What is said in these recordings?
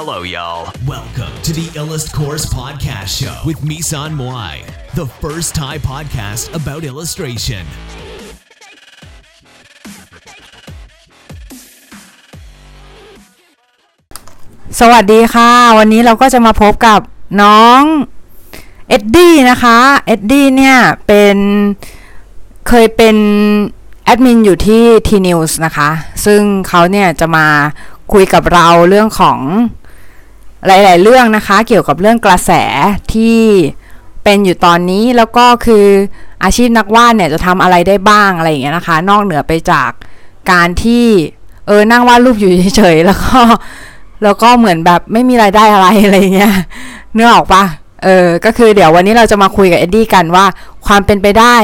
Hello, y'all. Welcome to the Illust Course Podcast Show with Misan Moai, the first Thai podcast about illustration. สวัสดีค่ะ วันนี้เราก็จะมาพบกับน้องเอ็ดดี้นะคะ เอ็ดดี้เนี่ยเป็นเคยเป็นแอดมินอยู่ที่ T News นะคะ ซึ่งเขาเนี่ยจะมาคุยกับเราเรื่องของ หลาย ๆ เรื่องนะคะ เกี่ยวกับเรื่องกระแสที่เป็นอยู่ตอนนี้แล้วก็คืออาชีพนักวาดเนี่ยจะทำอะไรได้บ้างอะไรอย่างเงี้ยนะคะ นอกเหนือไปจากการที่เออนั่งวาดรูปอยู่เฉยๆแล้วก็แล้วก็เหมือนแบบไม่มีรายได้อะไรอะไรเงี้ยเนึกออกปะเออก็คือเดี๋ยววันนี้เราจะมาคุยกับเอ็ดดี้กันว่าความเป็นไปได้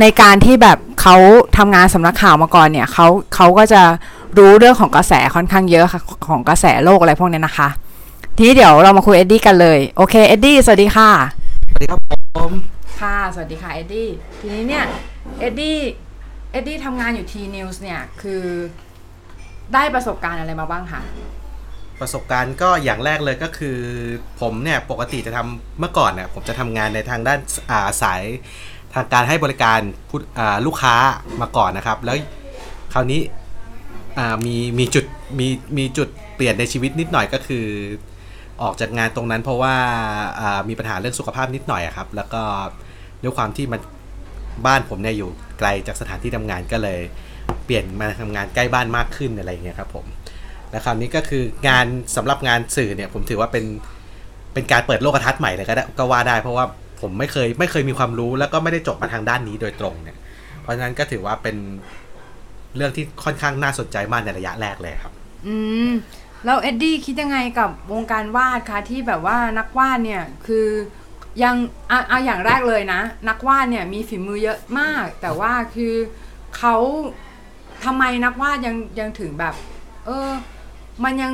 ในการที่แบบเขาทำงานสำนักข่าวมาก่อนเนี่ยเขาเขาก็จะ รู้เรื่องของกระแสค่อนข้างเยอะค่ะของกระแสโลกอะไรพวกเนี้ยนะคะ ทีนี้เดี๋ยวเรามาคุยเอ็ดดี้กันเลย โอเคเอ็ดดี้สวัสดีค่ะ สวัสดีครับผมค่ะ สวัสดีค่ะเอ็ดดี้ทีนี้เนี่ยเอ็ดดี้เอ็ดดี้ทำงานอยู่ทีนิวส์เนี่ยคือได้ประสบการณ์อะไรมาบ้างคะประสบการณ์ก็อย่างแรกเลยก็คือ ผมเนี่ยปกติจะทำเมื่อก่อนเนี่ยผมจะทำงานในทางด้านอ่าสายทางการให้บริการผู้อ่าลูกค้ามาก่อนนะครับ แล้วคราวนี้ อ่ามีมีจุดมีมีจุดเปลี่ยนในชีวิตนิดหน่อยก็คือ ออกจากงานตรงนั้นเพราะว่าอ่ามีปัญหาเรื่องสุขภาพนิดหน่อยอะครับ แล้วก็ด้วยความที่มันบ้านผมเนี่ยอยู่ไกลจากสถานที่ทำงานก็เลย เปลี่ยนมาทำงานใกล้บ้านมากขึ้นอะไรอย่างเงี้ยครับผมและคราวนี้ก็คืองานสำหรับงานสื่อเนี่ยผมถือว่าเป็นเป็นการเปิดโลกทัศน์ใหม่เลยก็ได้ก็ว่าได้ เพราะว่าผมไม่เคยไม่เคยมีความรู้แล้วก็ไม่ได้จบมาทางด้านนี้โดยตรงเนี่ย เพราะฉะนั้นก็ถือว่าเป็น เรื่องที่ค่อนข้างน่าสนใจมากในระยะแรกเลยครับ อืมแล้วเอ็ดดี้คิดยังไงกับวงการวาดคะที่แบบว่านักวาดเนี่ยคือยังอะเอาอย่างแรกเลยนะ นักวาดเนี่ยมีฝีมือเยอะมาก แต่ว่าคือเขาทำไมนักวาดยังยังถึงแบบ เออ มันยัง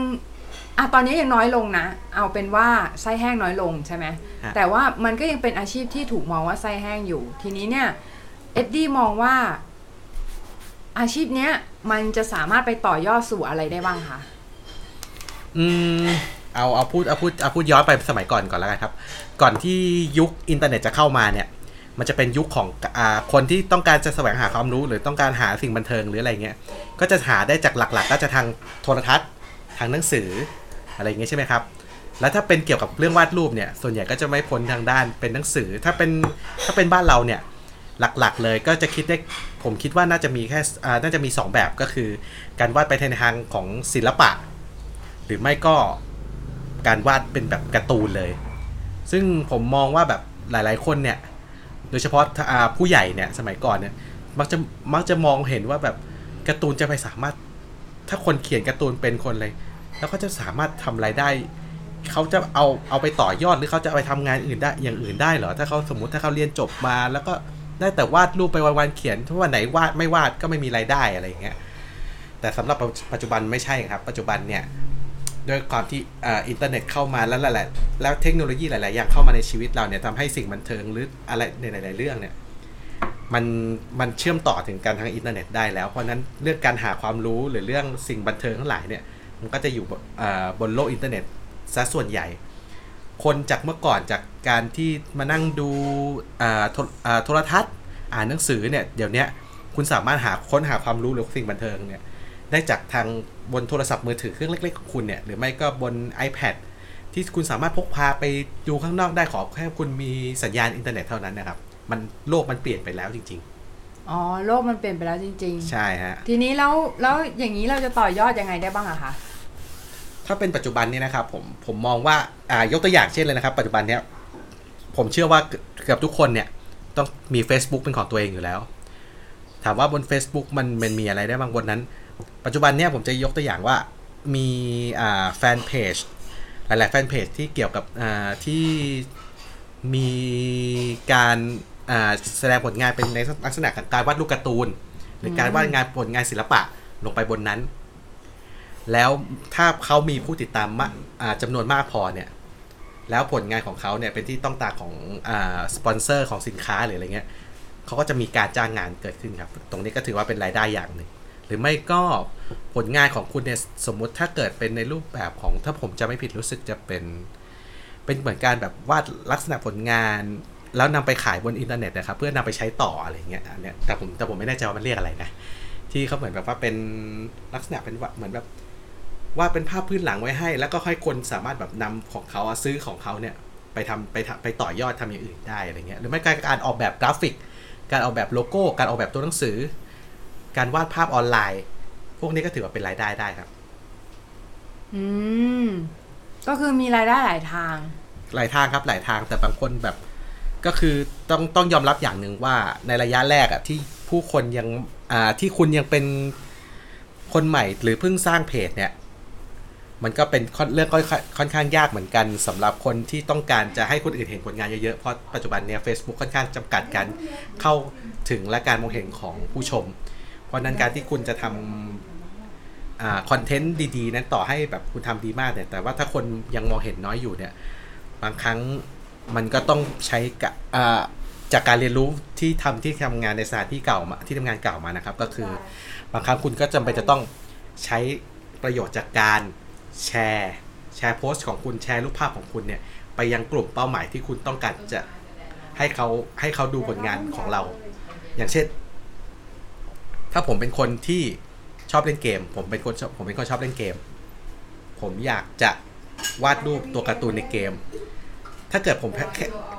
อะตอนนี้ยังน้อยลงนะ เอาเป็นว่าไส้แห้งน้อยลงใช่ไหมฮะ แต่ว่ามันก็ยังเป็นอาชีพที่ถูกมองว่าไส้แห้งอยู่ ทีนี้เนี่ยเอ็ดดี้มองว่า อาชีพเนี้ยมันจะสามารถไปต่อยอดสู่อะไรได้บ้างคะ อืมเอาเอาพูดเอาพูดเอาพูดย้อนไปสมัยก่อนก่อนแล้วกันครับ ก่อนที่ยุคอินเทอร์เน็ตจะเข้ามาเนี่ย มันจะเป็นยุคของอ่าคนที่ต้องการจะแสวงหาความรู้หรือต้องการหาสิ่งบันเทิงหรืออะไรเงี้ย ก็จะหาได้จากหลักๆ ก็จะทางโทรทัศน์ ทางหนังสืออะไรเงี้ยใช่ไหมครับ แล้วถ้าเป็นเกี่ยวกับเรื่องวาดรูปเนี่ย ส่วนใหญ่ก็จะไม่พ้นทางด้านเป็นหนังสือ ถ้าเป็นถ้าเป็นบ้านเราเนี่ย หลักๆ เลยก็จะคิดได้ผมคิดว่าน่าจะมีแค่น่าจะมี 2 แบบก็คือ การวาดไปในทางของศิลปะ หรือไม่ก็การวาดเป็นแบบการ์ตูนเลย ซึ่งผมมองว่าแบบหลายๆคนเนี่ย โดยเฉพาะผู้ใหญ่เนี่ยสมัยก่อนเนี่ยมักจะมักจะมองเห็นว่าแบบการ์ตูนจะไปสามารถ ถ้าคนเขียนการ์ตูนเป็นคนเลย แล้วก็จะสามารถทำรายได้เขาจะเอาเอาไปต่อยอดหรือเขาจะเอาไปทำงานอื่นได้อย่างอื่นได้เหรอถ้าเขาสมมติถ้าเขาเรียนจบมาแล้วก็ ได้แต่วาดรูปไปวันๆเขียนถ้าวันไหนวาดไม่วาดก็ไม่มีรายได้อะไรอย่างเงี้ยแต่สำหรับปัจจุบันไม่ใช่ครับ ปัจจุบันเนี่ยด้วยความที่อ,อินเทอร์เน็ตเข้ามาแล้วหลายแล้วเทคโนโลยีหลาย ๆ อย่างเข้ามาในชีวิตเราเนี่ยทำให้สิ่งบันเทิงหรืออะไรในหลาย ๆ เรื่องเนี่ยมันมันเชื่อมต่อถึงการทางอินเทอร์เน็ตได้แล้ว เพราะนั้นเรื่องการหาความรู้หรือเรื่องสิ่งบันเทิงทั้งหลายเนี่ยมันก็จะอยู่บนโลกอินเทอร์เน็ตซะส่วนใหญ่ คนจากเมื่อก่อนจากการที่มานั่งดูอ่าโทรอ่าโทรทัศน์ อ่านหนังสือเนี่ยเดี๋ยวเนี้ยคุณสามารถหาค้นหาความรู้หรือสิ่งบันเทิงเนี่ยได้จากทางบนโทรศัพท์มือถือเครื่องเล็กๆของคุณเนี่ยหรือไม่ก็บน iPad ที่คุณสามารถพกพาไปดูข้างนอกได้ขอแค่คุณมีสัญญาณอินเทอร์เน็ตเท่านั้นนะครับ มันโลกมันเปลี่ยนไปแล้วจริงอ๋อ โลกมันเปลี่ยนไปแล้วจริง ๆ ใช่ฮะๆทีนี้แล้วแล้วอย่างนี้เราจะต่อยอดยังไงได้บ้างอะคะ ถ้าเป็นปัจจุบันนี้นะครับผมผมมองว่าอ่ายกตัวอย่างเช่นเลยนะครับ ปัจจุบันเนี้ยผมเชื่อว่าเกือบทุกคนเนี่ยต้องมี Facebook เป็นของตัวเองอยู่แล้ว ถามว่าบน Facebook มันมันมีอะไรได้บ้างบนนั้น ปัจจุบันเนี่ยผมจะยกตัวอย่างว่ามีอ่าแฟนเพจหลายๆแฟนเพจที่เกี่ยวกับอ่าที่มีการอ่าแสดงผลงานเป็นในลักษณะของการวาดรูปการ์ตูน หรือการวาดงานผลงานศิลปะลงไปบนนั้น แล้วถ้าเขามีผู้ติดตามมาจำนวนมากพอเนี่ย แล้วผลงานของเขาเนี่ยเป็นที่ต้องตาของอสปอนเซอร์ของสินค้าหรืออะไรเงี้ยเขาก็จะมีการจ้างงานเกิดขึ้นครับ ตรงนี้ก็ถือว่าเป็นรายได้อย่างหนึ่ง หรือไม่ก็ผลงานของคุณเนี่ยสมมุติถ้าเกิดเป็นในรูปแบบของถ้าผมจะไม่ผิดรู้สึกจะเป็น เป็นเหมือนการแบบวาดลักษณะผลงาน แล้วนำไปขายบนอินเทอร์เน็ตนะครับ เพื่อนำไปใช้ต่ออะไรเงี้ยอันเนี้ยแต่ผมแต่ผมไม่แน่ใจว่ามันเรียกอะไรนะ ที่เขาเหมือนแบบว่าเป็นลักษณะเป็นเหมือนแบบ วาดเป็นภาพพื้นหลังไว้ให้ แล้วก็ให้คนสามารถแบบนำของเขาอะซื้อของเขาเนี่ยไปทำไปทำไปต่อยอดทำอย่างอื่นได้อะไรเงี้ยหรือไม่ก็การออกแบบกราฟิก การออกแบบโลโก้ การออกแบบตัวหนังสือ การวาดภาพออนไลน์ พวกนี้ก็ถือว่าเป็นรายได้ได้ครับ อืมก็คือมีรายได้หลายทาง หลายทางครับหลายทางแต่บางคนแบบ ก็คือต้องต้องยอมรับอย่างหนึ่งว่าในระยะแรกอะที่ผู้คนยังอ่าที่คุณยังเป็นคนใหม่หรือเพิ่งสร้างเพจเนี่ย มันก็เป็นค่อนเรื่องค่อนค่อนข้างยากเหมือนกันสำหรับคนที่ต้องการจะให้คนอื่นเห็นผลงานเยอะๆ เพราะปัจจุบันเนี่ย Facebook ค่อนข้างจำกัดการเข้าถึงและการมองเห็นของผู้ชม เพราะฉะนั้นการที่คุณจะทำอ่าคอนเทนต์ดีๆ นั้นต่อให้แบบคุณทำดีมากเนี่ยแต่ว่าถ้าคนยังมองเห็นน้อยอยู่เนี่ยบางครั้งมันก็ต้องใช้กะอ่าจากการเรียนรู้ที่ทำที่ทำงานในสถานที่เก่ามาที่ทำงานเก่ามานะครับ ก็คือบางครั้งคุณก็จำเป็นจะต้องใช้ประโยชน์จากการ แชร์แชร์โพสต์ของคุณแชร์รูปภาพของคุณเนี่ยไปยังกลุ่มเป้าหมายที่คุณต้องการจะให้เขาให้เขาดูผลงานของเรา อย่างเช่น ถ้าผมเป็นคนที่ชอบเล่นเกม ผมเป็นคนชอบผมเป็นคนชอบเล่นเกม ผมอยากจะวาดรูปตัวการ์ตูนในเกม ถ้าเกิดผมแค่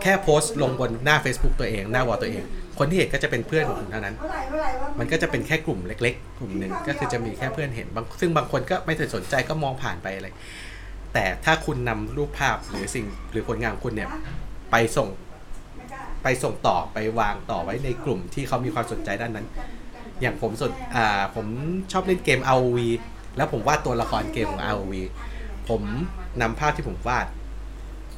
แค่โพสต์ลงบนหน้า Facebook ตัวเอง หน้าวอลตัวเอง คนที่เห็นก็จะเป็นเพื่อนของผมเท่านั้น มันก็จะเป็นแค่กลุ่มเล็ก ๆ กลุ่มหนึ่งก็คือจะมีแค่เพื่อนเห็นบางซึ่งบางคนก็ไม่ได้สนใจก็มองผ่านไปอะไรแต่ถ้าคุณนำรูปภาพหรือสิ่งหรือผลงานคุณเนี่ยไปส่งไปส่งต่อไปวางต่อไว้ในกลุ่มที่เขามีความสนใจด้านนั้น อย่างผมสนอ่าผมชอบเล่นเกม ROV แล้วผมวาดตัวละครเกมของ ROV ผมนำภาพที่ผมวาด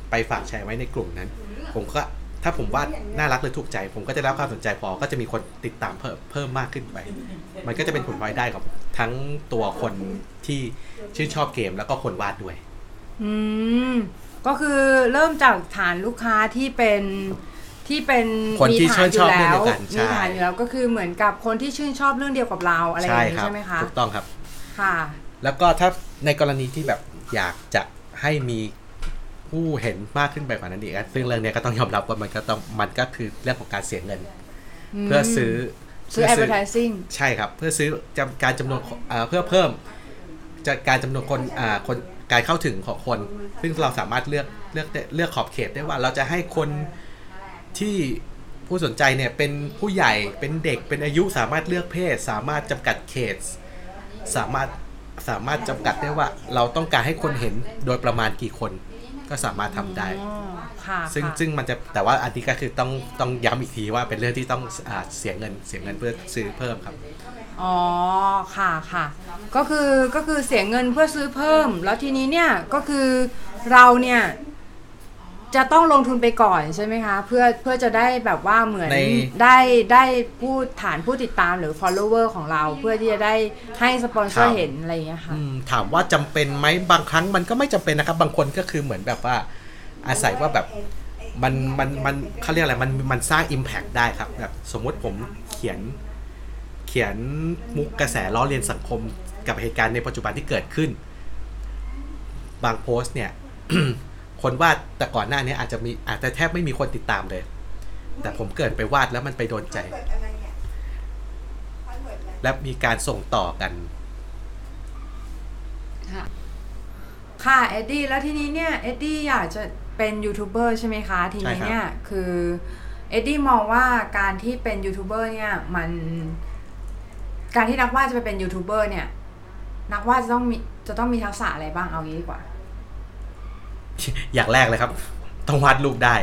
ไปฝากแชร์ไว้ในกลุ่มนั้น ผมก็ถ้าผมวาดน่ารักหรือถูกใจ ผมก็จะได้รับความสนใจพอ ก็จะมีคนติดตามเพิ่มเพิ่มมากขึ้นไป มันก็จะเป็นผลพลอยได้กับทั้งตัวคนที่ชื่นชอบเกมแล้วก็คนวาดด้วย อืม ก็คือเริ่มจากฐานลูกค้าที่เป็นที่เป็นคนที่มีฐาชื่นชอบเรื่องแล้เดียวกันใช่มีฐานอยู่แล้วก็คือเหมือนกับคนที่ชื่นชอบเรื่องเดียวกับเราอะไรอย่างนี้ครัใช่ไหมคะถูกต้องครับ ค่ะ แล้วก็ถ้าในกรณีที่แบบอยากจะให้มี ผู้เห็นมากขึ้นไปกว่านั้นอีกอะซึ่งเรื่องเนี้ยก็ต้องยอมรับว่ามันก็ต้องมันก็คือเรื่องของการเสียเงิน เพื่อซื้อซื้อเพื่ advertising ใช่ครับ เพื่อซื้อจำการจำนวนเอ่อเพื่อเพิ่มจะการจำนวนคนอ่าคนการเข้าถึงของคน ซึ่งเราสามารถเลือกเลือกได้เลือกขอบเขตได้ว่าเราจะให้คนที่ผู้สนใจเนี่ยเป็นผู้ใหญ่เป็นเด็กเป็นอายุสามารถเลือกเพศ สามารถจำกัดเขต สามารถสามารถจำกัดได้ว่า เราต้องการให้คนเห็นโดยประมาณกี่คน ก็สามารถทำได้อ๋อค่ะ ซึ่งค่ะซึ่งมันจะแต่ว่าอันนี้ก็คือต้องต้องย้ำอีกทีว่าเป็นเรื่องที่ต้องอาเสียเงินเสียเงินเพื่อซื้อเพิ่มครับ อ๋อ ค่ะค่ะ ก็คือก็คือเสียเงินเพื่อซื้อเพิ่ม แล้วทีนี้เนี่ยก็คือเราเนี่ย จะต้องลงทุนไปก่อนใช่ไหมคะ เพื่อเพื่อจะได้แบบว่าเหมือนใน ได้ได้ผู้ฐานผู้ติดตามหรือ follower ของเรา เพื่อที่จะได้ให้สปอนเซอร์เห็นอะไรอย่างเงี้ยค่ะ อืมถามว่าจำเป็นไหมบางครั้งมันก็ไม่จำเป็นนะครับ บางคนก็คือเหมือนแบบว่าอาศัยว่าแบบมันมันมันเขาเรียกอะไรมันมันสร้าง Impact ได้ครับแบบสมมุติผมเขียนเขียนมุกกระแสล้อเลียนสังคมกับเหตุการณ์ในปัจจุบันที่เกิดขึ้น บางโพสต์เนี่ย คนวาดแต่ก่อนหน้านี้อาจจะมีอาจจะแทบไม่มีคนติดตามเลย แต่ผมเกิดไปวาดแล้วมันไปโดนใจ และมีการส่งต่อกัน ค่ะเอ็ดดี้แล้วทีนี้เนี่ยเอ็ดดี้อยากจะเป็นยูทูบเบอร์ใช่ไหมคะ ทีนี้ใช่ครับเนี่ยคือเอ็ดดี้มองว่าการที่เป็นยูทูบเบอร์เนี่ยมันการที่นักวาดจะไปเป็นยูทูบเบอร์เนี่ย นักวาดจะต้องมีจะต้องมีทักษะอะไรบ้างเอางี้ดีกว่า อย่างแรกเลยครับ ต้องวาดรูปได้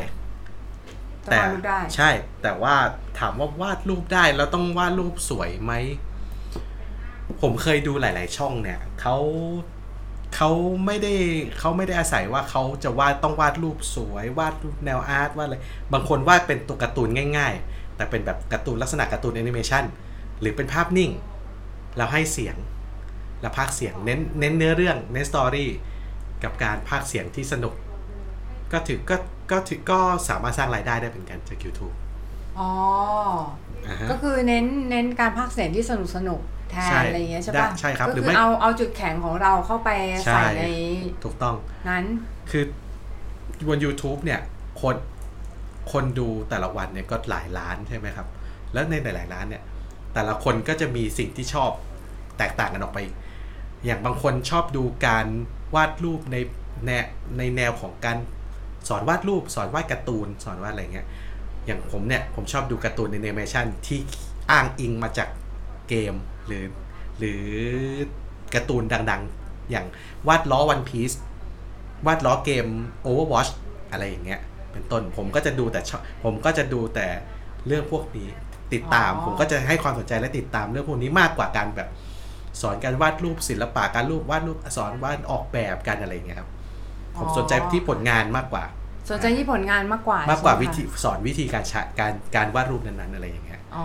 ต้องวาดรูปได้ใช่ แต่ว่าถามว่าวาดรูปได้แล้วต้องวาดรูปสวยไหม ผมเคยดูหลาย ๆ ช่องเนี่ยเขาเขาไม่ได้เขาไม่ได้อาศัยว่าเขาจะวาดต้องวาดรูปสวย วาดรูปแนว art วาดอะไรบางคนวาดเป็นตัวการ์ตูนง่าย ๆ แต่เป็นแบบการ์ตูนลักษณะการ์ตูนแอนิเมชันหรือเป็นภาพนิ่ง แล้วให้เสียง แล้วพากย์เสียงเน้นเน้นเนื้อเรื่องเน้นสตอรี่ กับการพากย์เสียงที่สนุก ก็ถือก็ก็ถือก็สามารถสร้างรายได้ได้เหมือนกันจาก YouTube อ๋ออ่าฮะก็คือเน้นเน้นการพากย์เสียงที่สนุกสนุกแทแทนใช่อะไรอย่างเงี้ยใช่ได้ปะใช่ครับก็หรือคืไม่อเอาเอาจุดแข็งของเราเข้าไปใช่ใส่ในถูกต้องนั้นคือบน YouTube เนี่ยคนคนดูแต่ละวันเนี่ยก็หลายล้านใช่ไหมครับ แล้วในหลายๆล้านเนี่ย แต่ละคนก็จะมีสิ่งที่ชอบแตกต่างกันออกไป อย่างบางคนชอบดูการ วาดรูปในแนวในแนวของการสอนวาดรูป สอนวาดการ์ตูน สอนวาดอะไรเงี้ย อย่างผมเนี่ย ผมชอบดูการ์ตูนในแอนิเมชันที่อ้างอิงมาจากเกมหรือ หรือการ์ตูนดังๆ อย่างวาดล้อวันพีซวาดล้อเกม Overwatch อะไรอย่างเงี้ย เป็นต้นผมก็จะดูแต่ชอบผมก็จะดูแต่เรื่องพวกนี้ติดตามอ๋อผมก็จะให้ความสนใจและติดตามเรื่องพวกนี้มากกว่าการแบบ สอนการวาดรูปศิลปะการรูปวาดรูปสอนวาดออกแบบกันอะไรอย่างเงี้ยครับผมสนใจที่ผลงานมากกว่า สนใจที่ผลงานมากกว่ามากกว่าใช่ไหวิธีสอนวิธีการใช้การการวาดรูปนั้นๆอะไรอย่างเงี้ยอ๋อ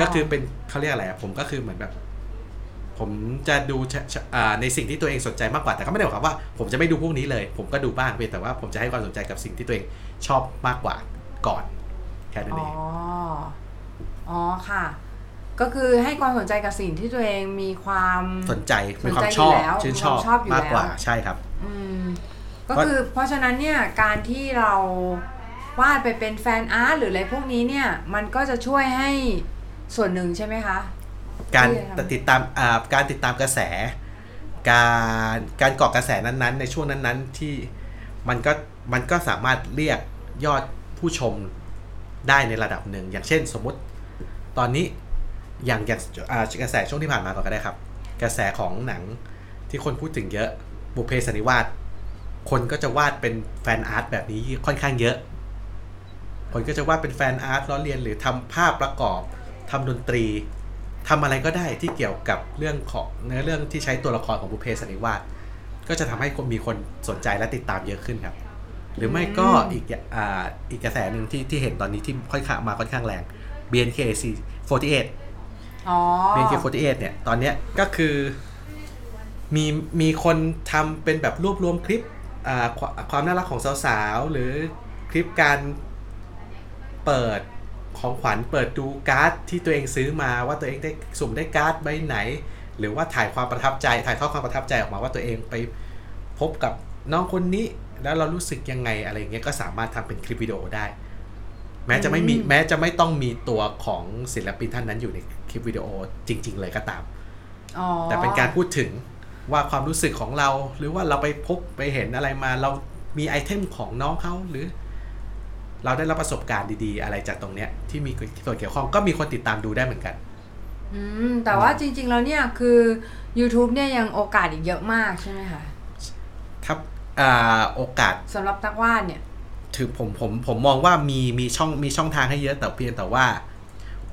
ก็คือเป็นเขาเรียกอะไรอะผมก็คือเหมือนแบบ ผมจะดูชะชะอ่าในสิ่งที่ตัวเองสนใจมากกว่าแต่ก็ไม่ได้หมายความว่า ผมจะไม่ดูพวกนี้เลย ผมก็ดูบ้างเพียงแต่ว่าผมจะให้ความสนใจกับสิ่งที่ตัวเองชอบมากกว่าก่อนแค่นั้นอ๋เอองอ๋อค่ะ ก็คือให้ความสนใจกับสิ่งที่ตัวเองมีความสนใจมีความสนใจชอบอยู่แล้วชื่นชอบมีความชอบอยู่มากกว่าแล้วใช่ครับ อืมก็คือเพราะฉะนั้นเนี่ยการที่เราวาดไปเป็นแฟนอาร์ตหรืออะไรพวกนี้เนี่ย มันก็จะช่วยให้ส่วนหนึ่งใช่ไหมคะ การที่จะทำติดตามอ่าการติดตามกระแส การการเกาะกระแสนั้นๆ ในช่วงนั้นๆ ที่มันก็มันก็สามารถเรียกยอดผู้ชมได้ในระดับหนึ่ง อย่างเช่นสมมุติตอนนี้ อย่างอย่างอ่ากระแสช่วงที่ผ่านมาก่อนก็ได้ครับ กระแสของหนังที่คนพูดถึงเยอะบุพเพสันนิวาสคนก็จะวาดเป็นแฟนอาร์ตแบบนี้ค่อนข้างเยอะ คนก็จะวาดเป็นแฟนอาร์ตล้อเลียนหรือทำภาพประกอบทำดนตรีทำอะไรก็ได้ที่เกี่ยวกับเรื่องของเนื้อเรื่องที่ใช้ตัวละครของบุพเพสันนิวาสก็จะทำให้คนมีคนสนใจและติดตามเยอะขึ้นครับ หรือไม่ก็อีกอย่างอ่าอีกกระแสหนึ่งที่ที่เห็นตอนนี้ที่ค่อนข้างมาค่อนข้างแรง BNK48 อ๋อ BNK48 เนี่ยตอนเนี้ยก็คือมีมีคนทำเป็นแบบรวบรวมคลิปความน่ารักของสาวๆ หรือคลิปการเปิดของขวัญเปิดดูการ์ดที่ตัวเองซื้อมาว่าตัวเองได้สุ่มได้การ์ดใบไหน หรือว่าถ่ายความประทับใจ ถ่ายทอดความประทับใจออกมาว่าตัวเองไปพบกับน้องคนนี้ แล้วเรารู้สึกยังไงอะไรเงี้ยก็สามารถทำเป็นคลิปวิดีโอได้ แม้จะไม่มีอืมแม้จะไม่ต้องมีตัวของศิลปินท่านนั้นอยู่ในคลิปวิดีโอจริง ๆ เลยก็ตามอ๋อแต่เป็นการพูดถึงว่าความรู้สึกของเรา หรือว่าเราไปพบไปเห็นอะไรมา เรามีไอเทมของน้องเขาหรือ เราได้รับประสบการณ์ดีๆ อะไรจากตรงเนี้ย ที่มีส่วนเกี่ยวข้องก็มีคนติดตามดูได้เหมือนกันอืมแต่ว่าจริง ๆ แล้วเนี่ยคือ YouTube เนี่ยยังโอกาสอีกเยอะมากใช่ไหมคะถ้าอ่าโอกาสสำหรับนักวาดเนี่ย ถือผมผมผมมองว่ามีมีช่องมีช่องทางให้เยอะแต่เพียงแต่ว่า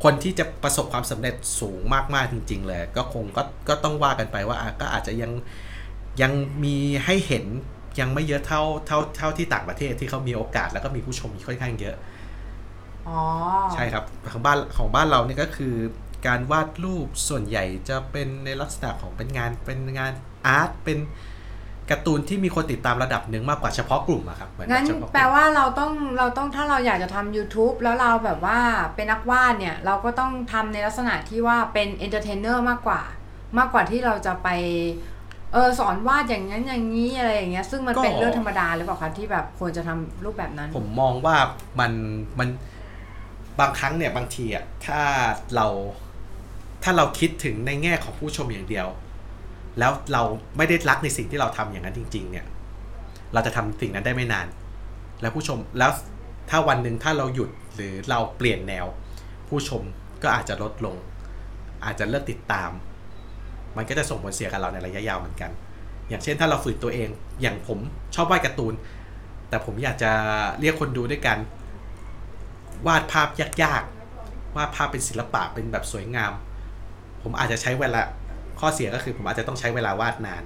คนที่จะประสบความสำเร็จสูงมากๆจริง ๆ เลย ก็คงก็ก็ต้องว่ากันไปว่าอะก็อาจจะยังยังมีให้เห็นยังไม่เยอะเท่าเท่าเท่าที่ต่างประเทศที่เขามีโอกาสแล้วก็มีผู้ชมค่อนข้างเยอะอ๋อใช่ครับของบ้านของบ้านเราเนี่ยก็คือ การวาดรูปส่วนใหญ่จะเป็นในลักษณะของเป็นงานเป็นงาน art เป็น การ์ตูนที่มีคนติดตามระดับหนึ่งมากกว่าเฉพาะกลุ่มอะครับเหมือนงั้นเฉพาะกลุ่มแปลว่าเราต้องเราต้องถ้าเราอยากจะทำ YouTube แล้วเราแบบว่าเป็นนักวาดเนี่ย เราก็ต้องทำในลักษณะที่ว่าเป็น entertainer มากกว่า มากกว่าที่เราจะไปเออสอนวาดอย่างนั้นอย่างนี้อะไรอย่างเงี้ยซึ่งมันเป็นเรื่องธรรมดาหรือเปล่าคะที่แบบควรจะทำรูปแบบนั้น ผมมองว่ามันมันบางครั้งเนี่ยบางทีอะถ้าเราถ้าเราคิดถึงในแง่ของผู้ชมอย่างเดียว แล้วเราไม่ได้รักในสิ่งที่เราทำอย่างนั้นจริง ๆ เนี่ย เราจะทำสิ่งนั้นได้ไม่นาน แล้วผู้ชมแล้วถ้าวันหนึ่งถ้าเราหยุดหรือเราเปลี่ยนแนว ผู้ชมก็อาจจะลดลง อาจจะเลิกติดตาม มันก็จะส่งผลเสียกับเราในระยะยาวเหมือนกัน อย่างเช่นถ้าเราฝืนตัวเอง อย่างผมชอบวาดการ์ตูน แต่ผมอยากจะเรียกคนดูด้วยกัน วาดภาพยากๆวาดภาพเป็นศิลปะเป็นแบบสวยงาม ผมอาจจะใช้เวลา ข้อเสียก็คือผมอาจจะต้องใช้เวลาวาดนาน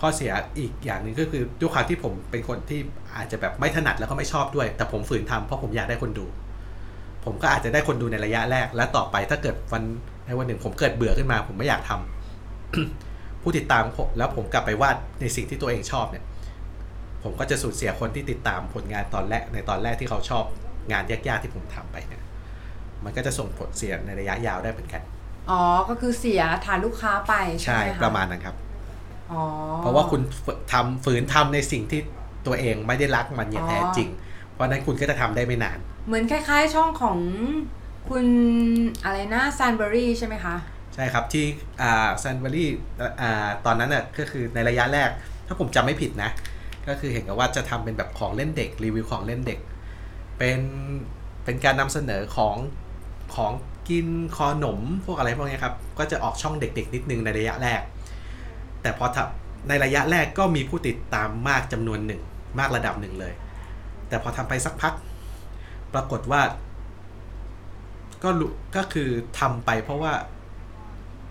ข้อเสียอีกอย่างหนึ่งก็คือด้วยความที่ผมเป็นคนที่อาจจะแบบไม่ถนัดแล้วก็ไม่ชอบด้วย แต่ผมฝืนทำเพราะผมอยากได้คนดู ผมก็อาจจะได้คนดูในระยะแรก และต่อไปถ้าเกิดวันในวันหนึ่งผมเกิดเบื่อขึ้นมา ผมไม่อยากทำผู้ติดตามผมแล้วผมกลับไปวาดในสิ่งที่ตัวเองชอบเนี่ย ผมก็จะสูญเสียคนที่ติดตามผลงานตอนแรกในตอนแรกที่เขาชอบงานยากๆที่ผมทำไปเนี่ย มันก็จะส่งผลเสียในระยะยาวได้เหมือนกัน อ๋อ ก็คือเสียฐานลูกค้าไปใช่ใช่ไหมคะประมาณนั้นครับ อ๋อเพราะว่าคุณฝึกทำฝืนทำในสิ่งที่ตัวเองไม่ได้รักมันอย่างแท้จริง เพราะฉะนั้นคุณก็จะทำได้ไม่นาน เหมือนคล้ายๆช่องของคุณอะไรนะซันเบอรี่ใช่ไหมคะ ใช่ครับที่อ่าซันเบอรี่อ่าตอนนั้นน่ะก็คือในระยะแรก ถ้าผมจำไม่ผิดนะ ก็คือเห็นกับว่าจะทำเป็นแบบของเล่นเด็กรีวิวของเล่นเด็ก เป็นเป็นการนำเสนอของของ กินขนมพวกอะไรพวกนี้ครับ ก็จะออกช่องเด็กๆ นิดนึงในระยะแรก แต่พอทำในระยะแรกก็มีผู้ติดตามมากจำนวนหนึ่ง มากระดับหนึ่งเลย แต่พอทำไปสักพัก ปรากฏว่า ก็รู้ก็คือทำไปเพราะว่า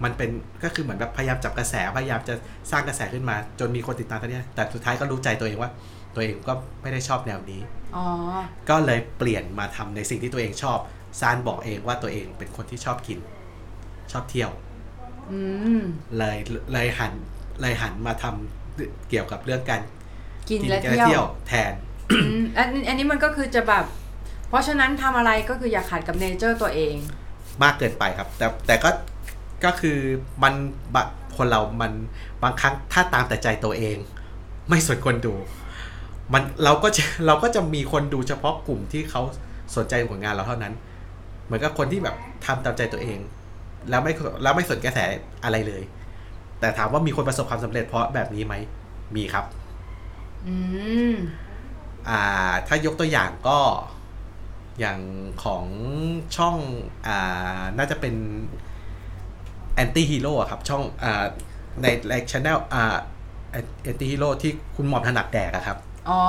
มันเป็นก็คือเหมือนแบบพยายามจับกระแสพยายามจะสร้างกระแสขึ้นมา จนมีคนติดตามตัวเนี้ยแต่สุดท้ายก็รู้ใจตัวเองว่า ตัวเองก็ไม่ได้ชอบแนวนี้อ๋อก็เลยเปลี่ยนมาทำในสิ่งที่ตัวเองชอบ ซานบอกเองว่าตัวเองเป็นคนที่ชอบกิน ชอบเที่ยวอืมเลยเลยหันเลยหันมาทำเกี่ยวกับเรื่องการกินกิและและเที่ยวแทนอืมอันอันนี้มันก็คือจะแบบ เพราะฉะนั้นทำอะไรก็คืออย่าขัดกับเนเจอร์ตัวเอง มากเกินไปครับ แต่แต่ก็ก็คือมันบะคนเรามันบางครั้งถ้าตามแต่ใจตัวเอง ไม่สนคนดู มันเราก็จะเราก็จะมีคนดูเฉพาะกลุ่มที่เขาสนใจผลงานเราเท่านั้น เหมือนกับคนที่แบบทำตามใจตัวเอง แล้วไม่แล้วไม่สนกระแสอะไรเลย แต่ถามว่ามีคนประสบความสำเร็จเพราะแบบนี้ไหมมีครับ อืมอ่า ถ้ายกตัวอย่างก็อย่างของช่องอ่าน่าจะเป็นแอนตี้ฮีโร่ครับ ช่องอ่าในในช anel อ่าแอนตี้ฮีโร่ที่คุณหม่อมถนัดแดกอะครับ อ๋อ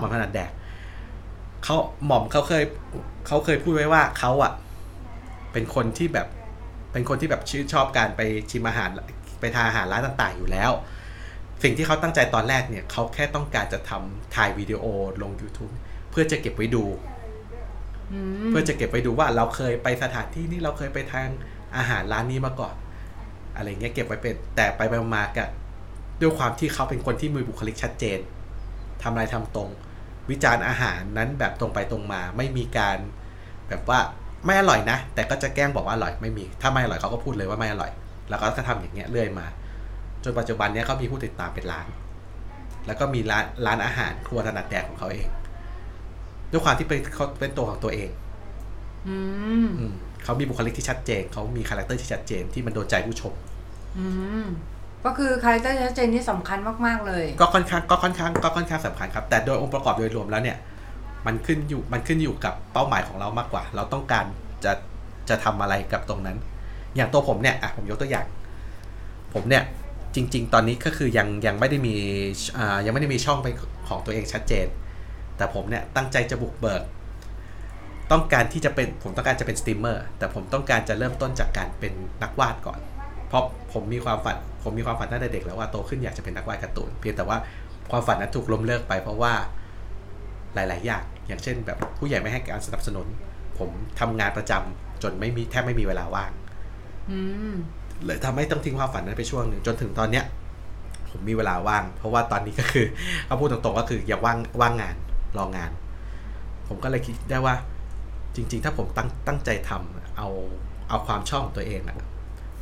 หม่อมถนัดแดกเขาหม่อมเขาเคย เขาเคยพูดไว้ว่าเขาอะเป็นคนที่แบบ เป็นคนที่แบบชื่นชอบการไปชิมอาหาร ไปทานอาหารร้านต่าง ๆ อยู่แล้ว สิ่งที่เขาตั้งใจตอนแรกเนี่ยเขาแค่ต้องการจะทำถ่ายวิดีโอลง YouTube เพื่อจะเก็บไว้ดูอืมเพื่อจะเก็บไว้ดูว่าเราเคยไปสถานที่นี้เราเคยไปทานอาหารร้านนี้มาก่อน อะไรเงี้ยเก็บไว้เป็นแต่ไปไปมาๆกับด้วยความที่เขาเป็นคนที่มีบุคลิกชัดเจนทำอะไรทำตรง วิจารณ์อาหารนั้นแบบตรงไปตรงมา ไม่มีการ แบบว่าไม่อร่อยนะ แต่ก็จะแกล้งบอกว่าอร่อยไม่มี ถ้าไม่อร่อยเขาก็พูดเลยว่าไม่อร่อย แล้วก็จะทำอย่างเงี้ยเรื่อยมา จนปัจจุบันเนี้ยเขามีผู้ติดตามเป็นล้าน แล้วก็มีร้านร้านอาหารครัวถนัดแดกของเขาเอง ด้วยความที่เป็นเขาเป็นตัวของตัวเองอืมอืมเขามีบุคลิกที่ชัดเจนเขามีคาแรคเตอร์ที่ชัดเจนที่มันโดนใจผู้ชม อืมก็คือคาแรคเตอร์ชัดเจนนี่สำคัญมากๆเลย ก็ค่อนข้างก็ค่อนข้างก็ค่อนข้างสำคัญครับ แต่โดยองค์ประกอบโดยรวมแล้วเนี่ย มันขึ้นอยู่มันขึ้นอยู่กับเป้าหมายของเรามากกว่า เราต้องการจะจะทำอะไรกับตรงนั้น อย่างตัวผมเนี่ยอะผมยกตัวอย่าง ผมเนี่ยจริง ๆ ตอนนี้ก็คือยังยังไม่ได้มีอ่ายังไม่ได้มีช่องเป็นของตัวเองชัดเจน แต่ผมเนี่ยตั้งใจจะบุกเบิก ต้องการที่จะเป็นผมต้องการจะเป็นสตรีมเมอร์แต่ผมต้องการจะเริ่มต้นจากการเป็นนักวาดก่อน เพราะผมมีความฝันผมมีความฝันตั้งแต่เด็กแล้วว่าโตขึ้นอยากจะเป็นนักวาดการ์ตูนเพียงแต่ว่าความฝันนั้นถูกล้มเลิกไปเพราะว่า หลาย ๆ อย่าง อย่างเช่น แบบผู้ใหญ่ไม่ให้การสนับสนุน ผมทำงานประจำจนไม่มีแทบไม่มีเวลาว่างอืมเลยทำให้ต้องทิ้งความฝันนั้นไปช่วงหนึ่งจนถึงตอนเนี้ย ผมมีเวลาว่าง เพราะว่าตอนนี้ก็คือเอาพูดตรงๆก็คืออย่าว่างว่างงานรองาน ผมก็เลยคิดได้ว่า จริง ๆ ถ้าผมตั้งตั้งใจทำเอาเอาความชอบของตัวเองอะ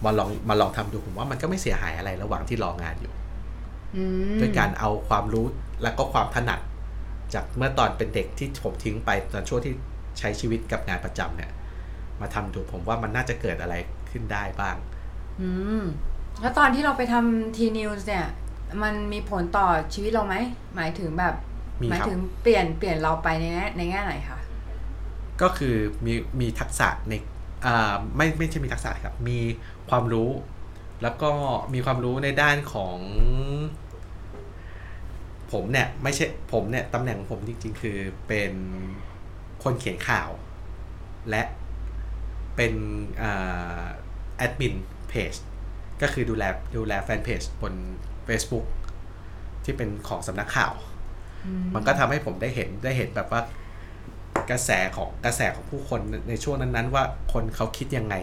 มาลองมาลองทำดูผมว่ามันก็ไม่เสียหายอะไรระหว่างที่รองานอยู่อืมด้วยการเอาความรู้และก็ความถนัด จากเมื่อตอนเป็นเด็กที่ผมทิ้งไปตอนช่วงที่ใช้ชีวิตกับงานประจำเนี่ย มาทำดูผมว่ามันน่าจะเกิดอะไรขึ้นได้บ้าง อืม แล้วตอนที่เราไปทำทีนิวส์เนี่ย มันมีผลต่อชีวิตเราไหม หมายถึงแบบมีหมายครับถึงเปลี่ยนเปลี่ยนเราไปในแง่ในแง่ไหนคะก็คือมีมีทักษะในอ่าไม่ไม่ใช่มีทักษะครับ มีความรู้ แล้วก็มีความรู้ในด้านของ ผมเนี่ยไม่ใช่ผมเนี่ยตำแหน่งของผมจริง ๆ คือเป็นคนเขียนข่าว และเป็นแอดมินเพจก็คือดูแลดูแลแฟนเพจบน Facebook ที่เป็นของสำนักข่าว มันก็ทำให้ผมได้เห็นได้เห็นแบบว่ากระแสของกระแสของผู้คนในช่วงนั้นๆ ว่าคนเขาคิดยังไง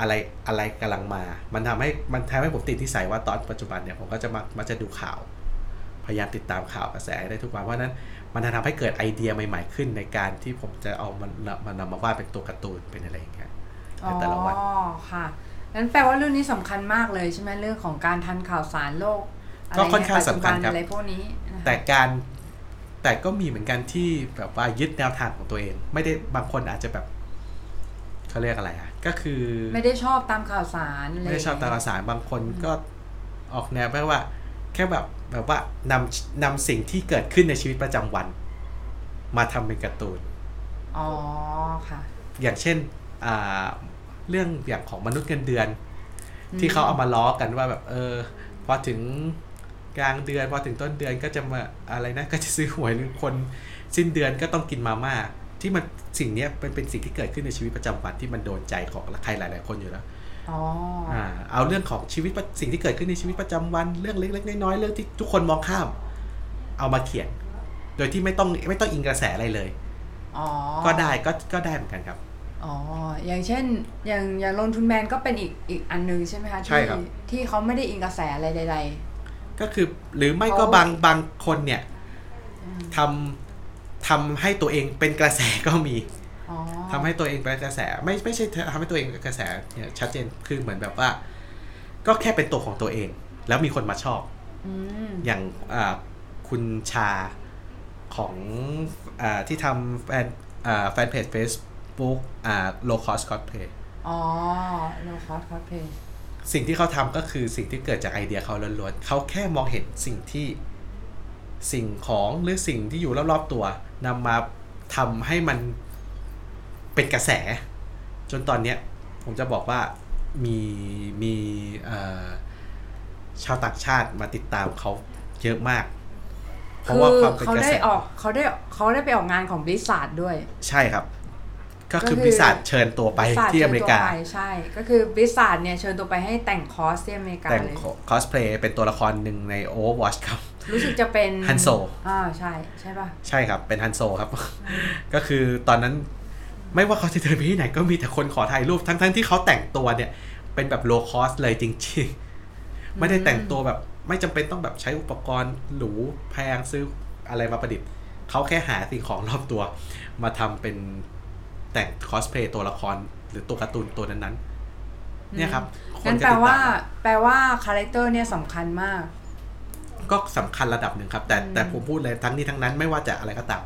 อะไรอะไรกำลังมา มันทำให้มันทำให้ผมติดที่ใส่ว่าตอนปัจจุบันเนี่ยผมก็จะมามาจะดูข่าว พยายามติดตามข่าวกระแสให้ได้ทุกวันเพราะฉะนั้นมันจะทำให้เกิดไอเดียใหม่ ๆ ขึ้นในการที่ผมจะเอามันมันนำมาวาดเป็นตัวการ์ตูนเป็นอะไรอย่างเงี้ยอ๋ในอแต่ละวันค่ะนั้นแปลว่าเรื่องนี้สำคัญมากเลยใช่ไหมเรื่องของการทันข่าวสารโลกะไรก็ค่อนข้างใปัจจุสำคัญครับอะไรพวกนี้นะคะแต่การแต่ก็มีเหมือนกันที่แบบว่ายึดแนวทางของตัวเอง ไม่ได้บางคนอาจจะแบบเขาเรียกอะไรอะก็คือ ไม่ได้ชอบตามข่าวสาระรไม่ได้ชอบตามข่าวสารบางคนก็ออกแนวแบบว่า แค่แบบแบบว่านำนำสิ่งที่เกิดขึ้นในชีวิตประจำวัน มาทำเป็นการ์ตูน อ๋อ ค่ะ อย่างเช่นอ่าเรื่องอย่างของมนุษย์เงินเดือน ที่เขาเอามาล้อกันว่าแบบเออพอถึงกลางเดือนพอถึงต้นเดือนก็จะมาอะไรนะก็จะซื้อหวยหนึ่งคนสิ้นเดือนก็ต้องกินมาม่าที่มันสิ่งเนี้ยเป็นเป็นสิ่งที่เกิดขึ้นในชีวิตประจำวันที่มันโดนใจของใครหลาย ๆ คนอยู่แล้วอ๋ออ่า เอาเรื่องของชีวิตประสิ่งที่เกิดขึ้นในชีวิตประจำวันเรื่องเล็ก ๆ น้อยๆเรื่องที่ทุกคนมองข้าม เอามาเขียน โดยที่ไม่ต้องไม่ต้องอิงกระแสอะไรเลยอ๋อก็ได้ก็ก็ได้เหมือนกันครับอ๋ออย่างเช่น อย่างอย่างลงทุนแมนก็เป็นอีกอีกอันหนึงใช่ไหมคะใช่ที่ครับที่เขาไม่ได้อิงกระแสอะไรใดก็คือหรือไม่ก็เขาบางบางคนเนี่ยทำทำให้ตัวเองเป็นกระแสก็มีๆอ๋อ ทำให้ตัวเองเป็นกระแส ไม่ไม่ใช่ทำให้ตัวเองเป็นกระแสเนี่ยชัดเจนคือเหมือนแบบว่า ก็แค่เป็นตัวของตัวเอง แล้วมีคนมาชอบอืมอย่างอ่าคุณชาของอาที่ทำแฟนอ่าแฟนเพจ Facebook อ่า low cost cosplay อ๋อ low cost cosplayสิ่งที่เขาทำก็คือสิ่งที่เกิดจากไอเดียเขาล้วนๆเขาแค่มองเห็นสิ่งที่สิ่งของหรือสิ่งที่อยู่รอบๆตัวนำมาทำให้มัน เป็นกระแส จนตอนเนี้ยผมจะบอกว่ามีมีเอ่อชาวต่างชาติมาติดตามเขาเยอะมาก เพคืราะว่าอความเป็นเขากระได้แสออกเขาได้เขาได้ไปออกงานของบริษัทด้วย ใช่ครับ ก็คือก็คือบริษัทเชิญตัวไป Blizzard ที่อเมริกาชิญตัวไปใช่ ก็คือบริษัทเนี่ยเชิญตัวไปให้แต่งคอสที่อเมริกาแต่งเลยคอสเพลย์เป็นตัวละครหนึ่งใน Overwatch ครับรู้สึกจะเป็น Han Solo อ่าใช่ใช่ป่ะ ใช่ครับเป็น Han Solo ครับ ก็คือตอนนั้น ไม่ว่าเขาจะเดินไปที่ไหนก็มีแต่คนขอถ่ายรูปทั้งๆที่เขาแต่งตัวเนี่ย เป็นแบบ low cost เลยจริง ๆ ไม่ได้แต่งตัวแบบ ไม่จำเป็นต้องแบบใช้อุปกรณ์หรูแพงซื้ออะไรมาประดิษฐ์เขาแค่หาสิ่งของรอบตัว มาทำเป็นแต่งคอสเพลย์ตัวละครหรือตัวการ์ตูนตัวนั้นๆ เนี่ยครับคงั้นก็แปลติดตมว่า แปลว่าคาแรคเตอร์เนี่ยสำคัญมาก ก็สำคัญระดับหนึ่งครับ แต่แต่ผมพูดเลยทั้งนี้ทั้งนั้นไม่ว่าจะอะไรก็ตาม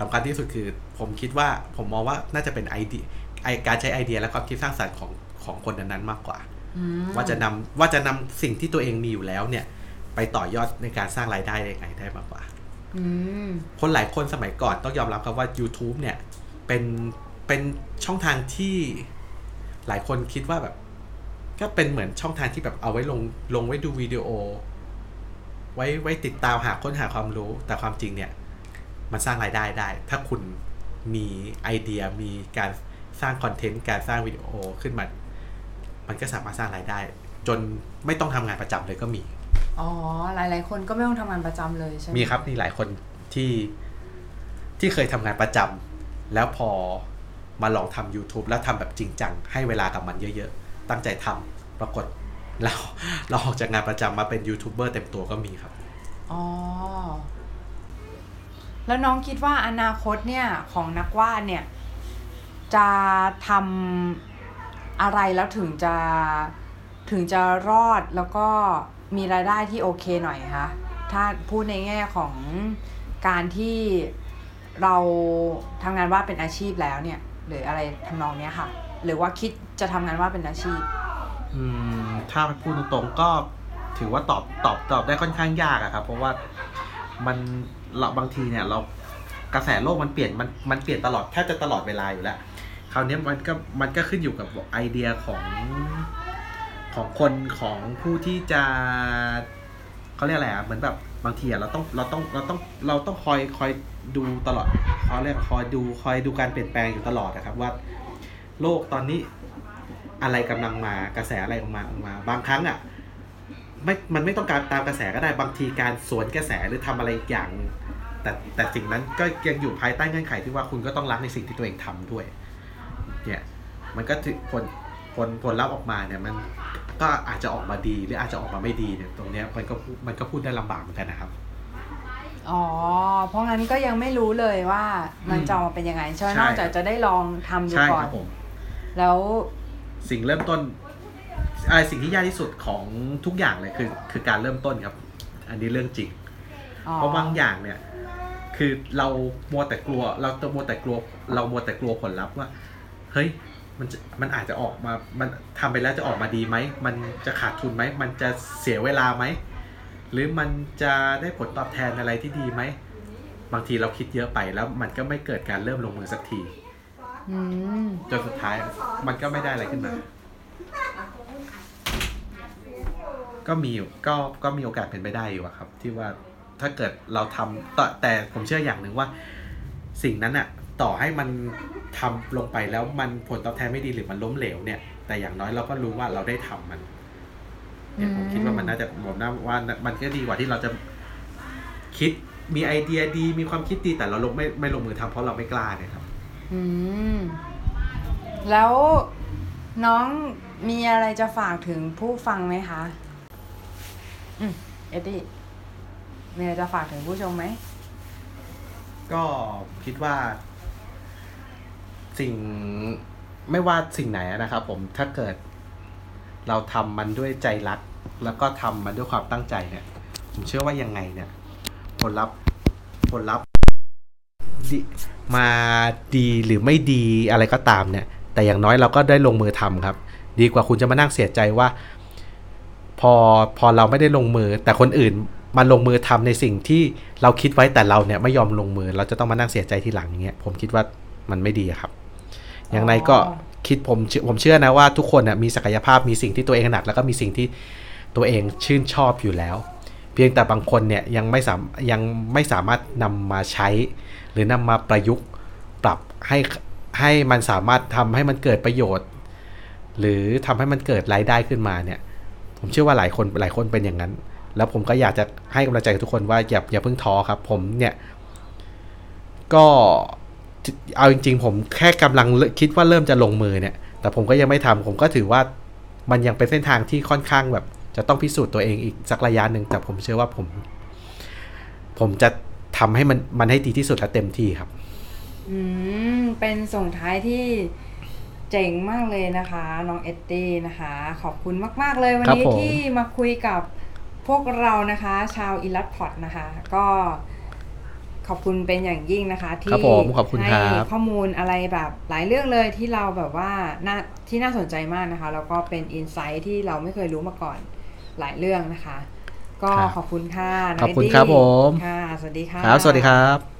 สำคัญที่สุดคือผมคิดว่าผมมองว่าน่าจะเป็นไอเดียไอการใช้ไอเดียและความคิดสร้างสรรค์ของของคนนั้นๆมากกว่าอืมว่าจะนำว่าจะนำสิ่งที่ตัวเองมีอยู่แล้วเนี่ย ไปต่อยอดในการสร้างรายได้ได้ยังไงได้มากกว่าอืมคนหลายคนสมัยก่อนต้องยอมรับครับว่า YouTube เนี่ยเป็นเป็นช่องทางที่หลายคนคิดว่าแบบ ก็เป็นเหมือนช่องทางที่แบบเอาไว้ลงลงไว้ดูวิดีโอ ไว้ไว้ติดตามหาค้นหาความรู้แต่ความจริงเนี่ย มันสร้างรายได้ได้ ถ้าคุณมีไอเดียมีการสร้างคอนเทนต์การสร้างวิดีโอขึ้นมา มันก็สามารถสร้างรายได้ จนไม่ต้องทำงานประจำเลยก็มี อ๋อ หลาย ๆ คนก็ไม่ต้องทำงานประจำเลยใช่ไหมมีครับมีหลายคนที่ที่เคยทำงานประจำแล้วพอมาลองทำ YouTube แล้วทำแบบจริงจัง ให้เวลากับมันเยอะๆ ตั้งใจทำปรากฏเราเราออกจากงานประจำมาเป็นยูทูบเบอร์เต็มตัวก็มีครับ อ๋อ แล้วน้องคิดว่าอนาคตเนี่ยของนักวาดเนี่ยจะทำอะไรแล้วถึงจะถึงจะรอดแล้วก็มีรายได้ที่โอเคหน่อยคะถ้าพูดในแง่ของการที่เราทำงานวาดเป็นอาชีพแล้วเนี่ย หรืออะไรทำนองเนี้ยค่ะ หรือว่าคิดจะทำงานวาดเป็นอาชีพ อืมถ้าพูดตรงๆก็ถือว่าตอบตอบตอบได้ค่อนข้างยากอะครับ เพราะว่ามัน เราบางทีเนี่ยเรากระแสโลกมันเปลี่ยนมันมันเปลี่ยนตลอดแทบจะตลอดเวลาอยู่แล้วคราวนี้มันก็มันก็ขึ้นอยู่กับไอเดียของของคนของผู้ที่จะเขาเรียกอะไรอะเหมือนแบบบางทีอะเราต้องเราต้องเราต้องเราต้องคอยคอยดูตลอดเขาเรียกคอยดูคอยดูการเปลี่ยนแปลงอยู่ตลอดนะครับว่า โลกตอนนี้อะไรกำลังมากระแสอะไรออกมาออกมา บางครั้งอะ ไม่มันไม่ต้องการตามกระแสก็ได้บางทีการสวนกระแสหรือทำอะไรอีกอย่าง แต่แต่สิ่งนั้นก็ยังอยู่ภายใต้เงื่อนไขที่ว่าคุณก็ต้องรักในสิ่งที่ตัวเองทำด้วยเนี่ยมันก็ถึงผลผลผลลัพธ์ออกมาเนี่ยมันก็อาจจะออกมาดีหรืออาจจะออกมาไม่ดีเนี่ยตรงเนี้ยมันก็พูดมันก็พูดได้ลำบากเหมือนกันนะครับอ๋อ เพราะงั้นก็ยังไม่รู้เลยว่ามันจะออกมาเป็นยังไงใช่ไหมใช่นอกจากจะได้ลองทำดูใช่ก่อคนรับผมแล้วสิ่งเริ่มต้น อะไรสิ่งที่ยากที่สุดของทุกอย่างเลยคือ คือการเริ่มต้นครับ อันนี้เรื่องจริง อ๋อเพราะบางอย่างเนี่ย คือเรามัวแต่กลัว เราตัวมัวแต่กลัว เรามัวแต่กลัวผลลัพธ์ว่า เฮ้ย มันจะมันอาจจะออกมา มันทำไปแล้วจะออกมาดีไหม มันจะขาดทุนไหม มันจะเสียเวลาไหม หรือมันจะได้ผลตอบแทนอะไรที่ดีไหม บางทีเราคิดเยอะไปแล้ว มันก็ไม่เกิดการเริ่มลงมือสักที อืมจนสุดท้ายมันก็ไม่ได้อะไรขึ้นมา ก็มีอยู่ก็ก็มีโอกาสเป็นไปได้อยู่อะครับ ที่ว่าถ้าเกิดเราทำแต่แต่ผมเชื่ออย่างหนึ่งว่า สิ่งนั้นอะต่อให้มันทำลงไปแล้วมันผลตอบแทนไม่ดีหรือมันล้มเหลวเนี่ย แต่อย่างน้อยเราก็รู้ว่าเราได้ทำมันเนี่ยผมคิดว่ามันน่าจะผมน่าว่ามันก็ดีกว่าที่เราจะคิดมีไอเดียดี มีความคิดดีแต่เราลงไม่ไม่ลงมือทำเพราะเราไม่กล้าเนี่ยครับ อืมแล้วน้องมีอะไรจะฝากถึงผู้ฟังไหมคะ อืมเอ็ดดี้มีอะไรจะฝากถึงผู้ชมไหม ก็คิดว่า สิ่งไม่ว่าสิ่งไหนนะครับผมถ้าเกิด เราทำมันด้วยใจรัก แล้วก็ทำมันด้วยความตั้งใจเนี่ย ผมเชื่อว่ายังไงเนี่ย ผลลัพธ์ผลลัพธ์ดีมาดีหรือไม่ดีอะไรก็ตามเนี่ย แต่อย่างน้อยเราก็ได้ลงมือทำครับ ดีกว่าคุณจะมานั่งเสียใจว่า พอพอเราไม่ได้ลงมือ แต่คนอื่นมาลงมือทำในสิ่งที่เราคิดไว้แต่เราเนี่ยไม่ยอมลงมือ เราจะต้องมานั่งเสียใจทีหลังอย่างเงี้ยผมคิดว่ามันไม่ดีอะครับ อย่างไรก็อ๋อคิดผมเชื่อผมเชื่อนะว่าทุกคนน่ะมีศักยภาพมีสิ่งที่ตัวเองถนัดแล้วก็มีสิ่งที่ตัวเองชื่นชอบอยู่แล้ว เพียงแต่บางคนเนี่ยยังไม่สามยังไม่สามารถนำมาใช้ หรือนำมาประยุกต์ปรับให้ให้มันสามารถทำให้มันเกิดประโยชน์ หรือทำให้มันเกิดรายได้ขึ้นมาเนี่ย ผมเชื่อว่าหลายคนหลายคนเป็นอย่างนั้น แล้วผมก็อยากจะให้กำลังใจกับทุกคนว่าอย่าอย่าเพิ่งท้อครับ ผมเนี่ย ก็เอาจริง ๆ ผมแค่กำลังคิดว่าเริ่มจะลงมือเนี่ย แต่ผมก็ยังไม่ทำผมก็ถือว่ามันยังเป็นเส้นทางที่ค่อนข้างแบบ จะต้องพิสูจน์ตัวเองอีกสักระยะหนึ่งแต่ผมเชื่อว่าผม ผมจะทำให้มันมันให้ดีที่สุดและเต็มที่ครับ อืมเป็นส่งท้ายที่ เจ๋งมากเลยนะคะ น้องเอ็ดดี้นะคะ ขอบคุณมาก ๆ เลยวันครับนี้ผม ที่มาคุยกับพวกเรานะคะ ชาว Illust Pod นะคะ ก็ขอบคุณเป็นอย่างยิ่งนะคะที่ครับผมขอบคุณให้ครับข้อมูลอะไรแบบหลายเรื่องเลยที่เราแบบว่าน่าที่น่าสนใจมากนะคะ แล้วก็เป็นอินไซต์ที่เราไม่เคยรู้มาก่อนหลายเรื่องนะคะ ก็ครับขอบคุณค่ะน้งขอบคุณเดดี้ครับผม ค่ะสวัสดีค่ะ ครับ สวัสดีครับ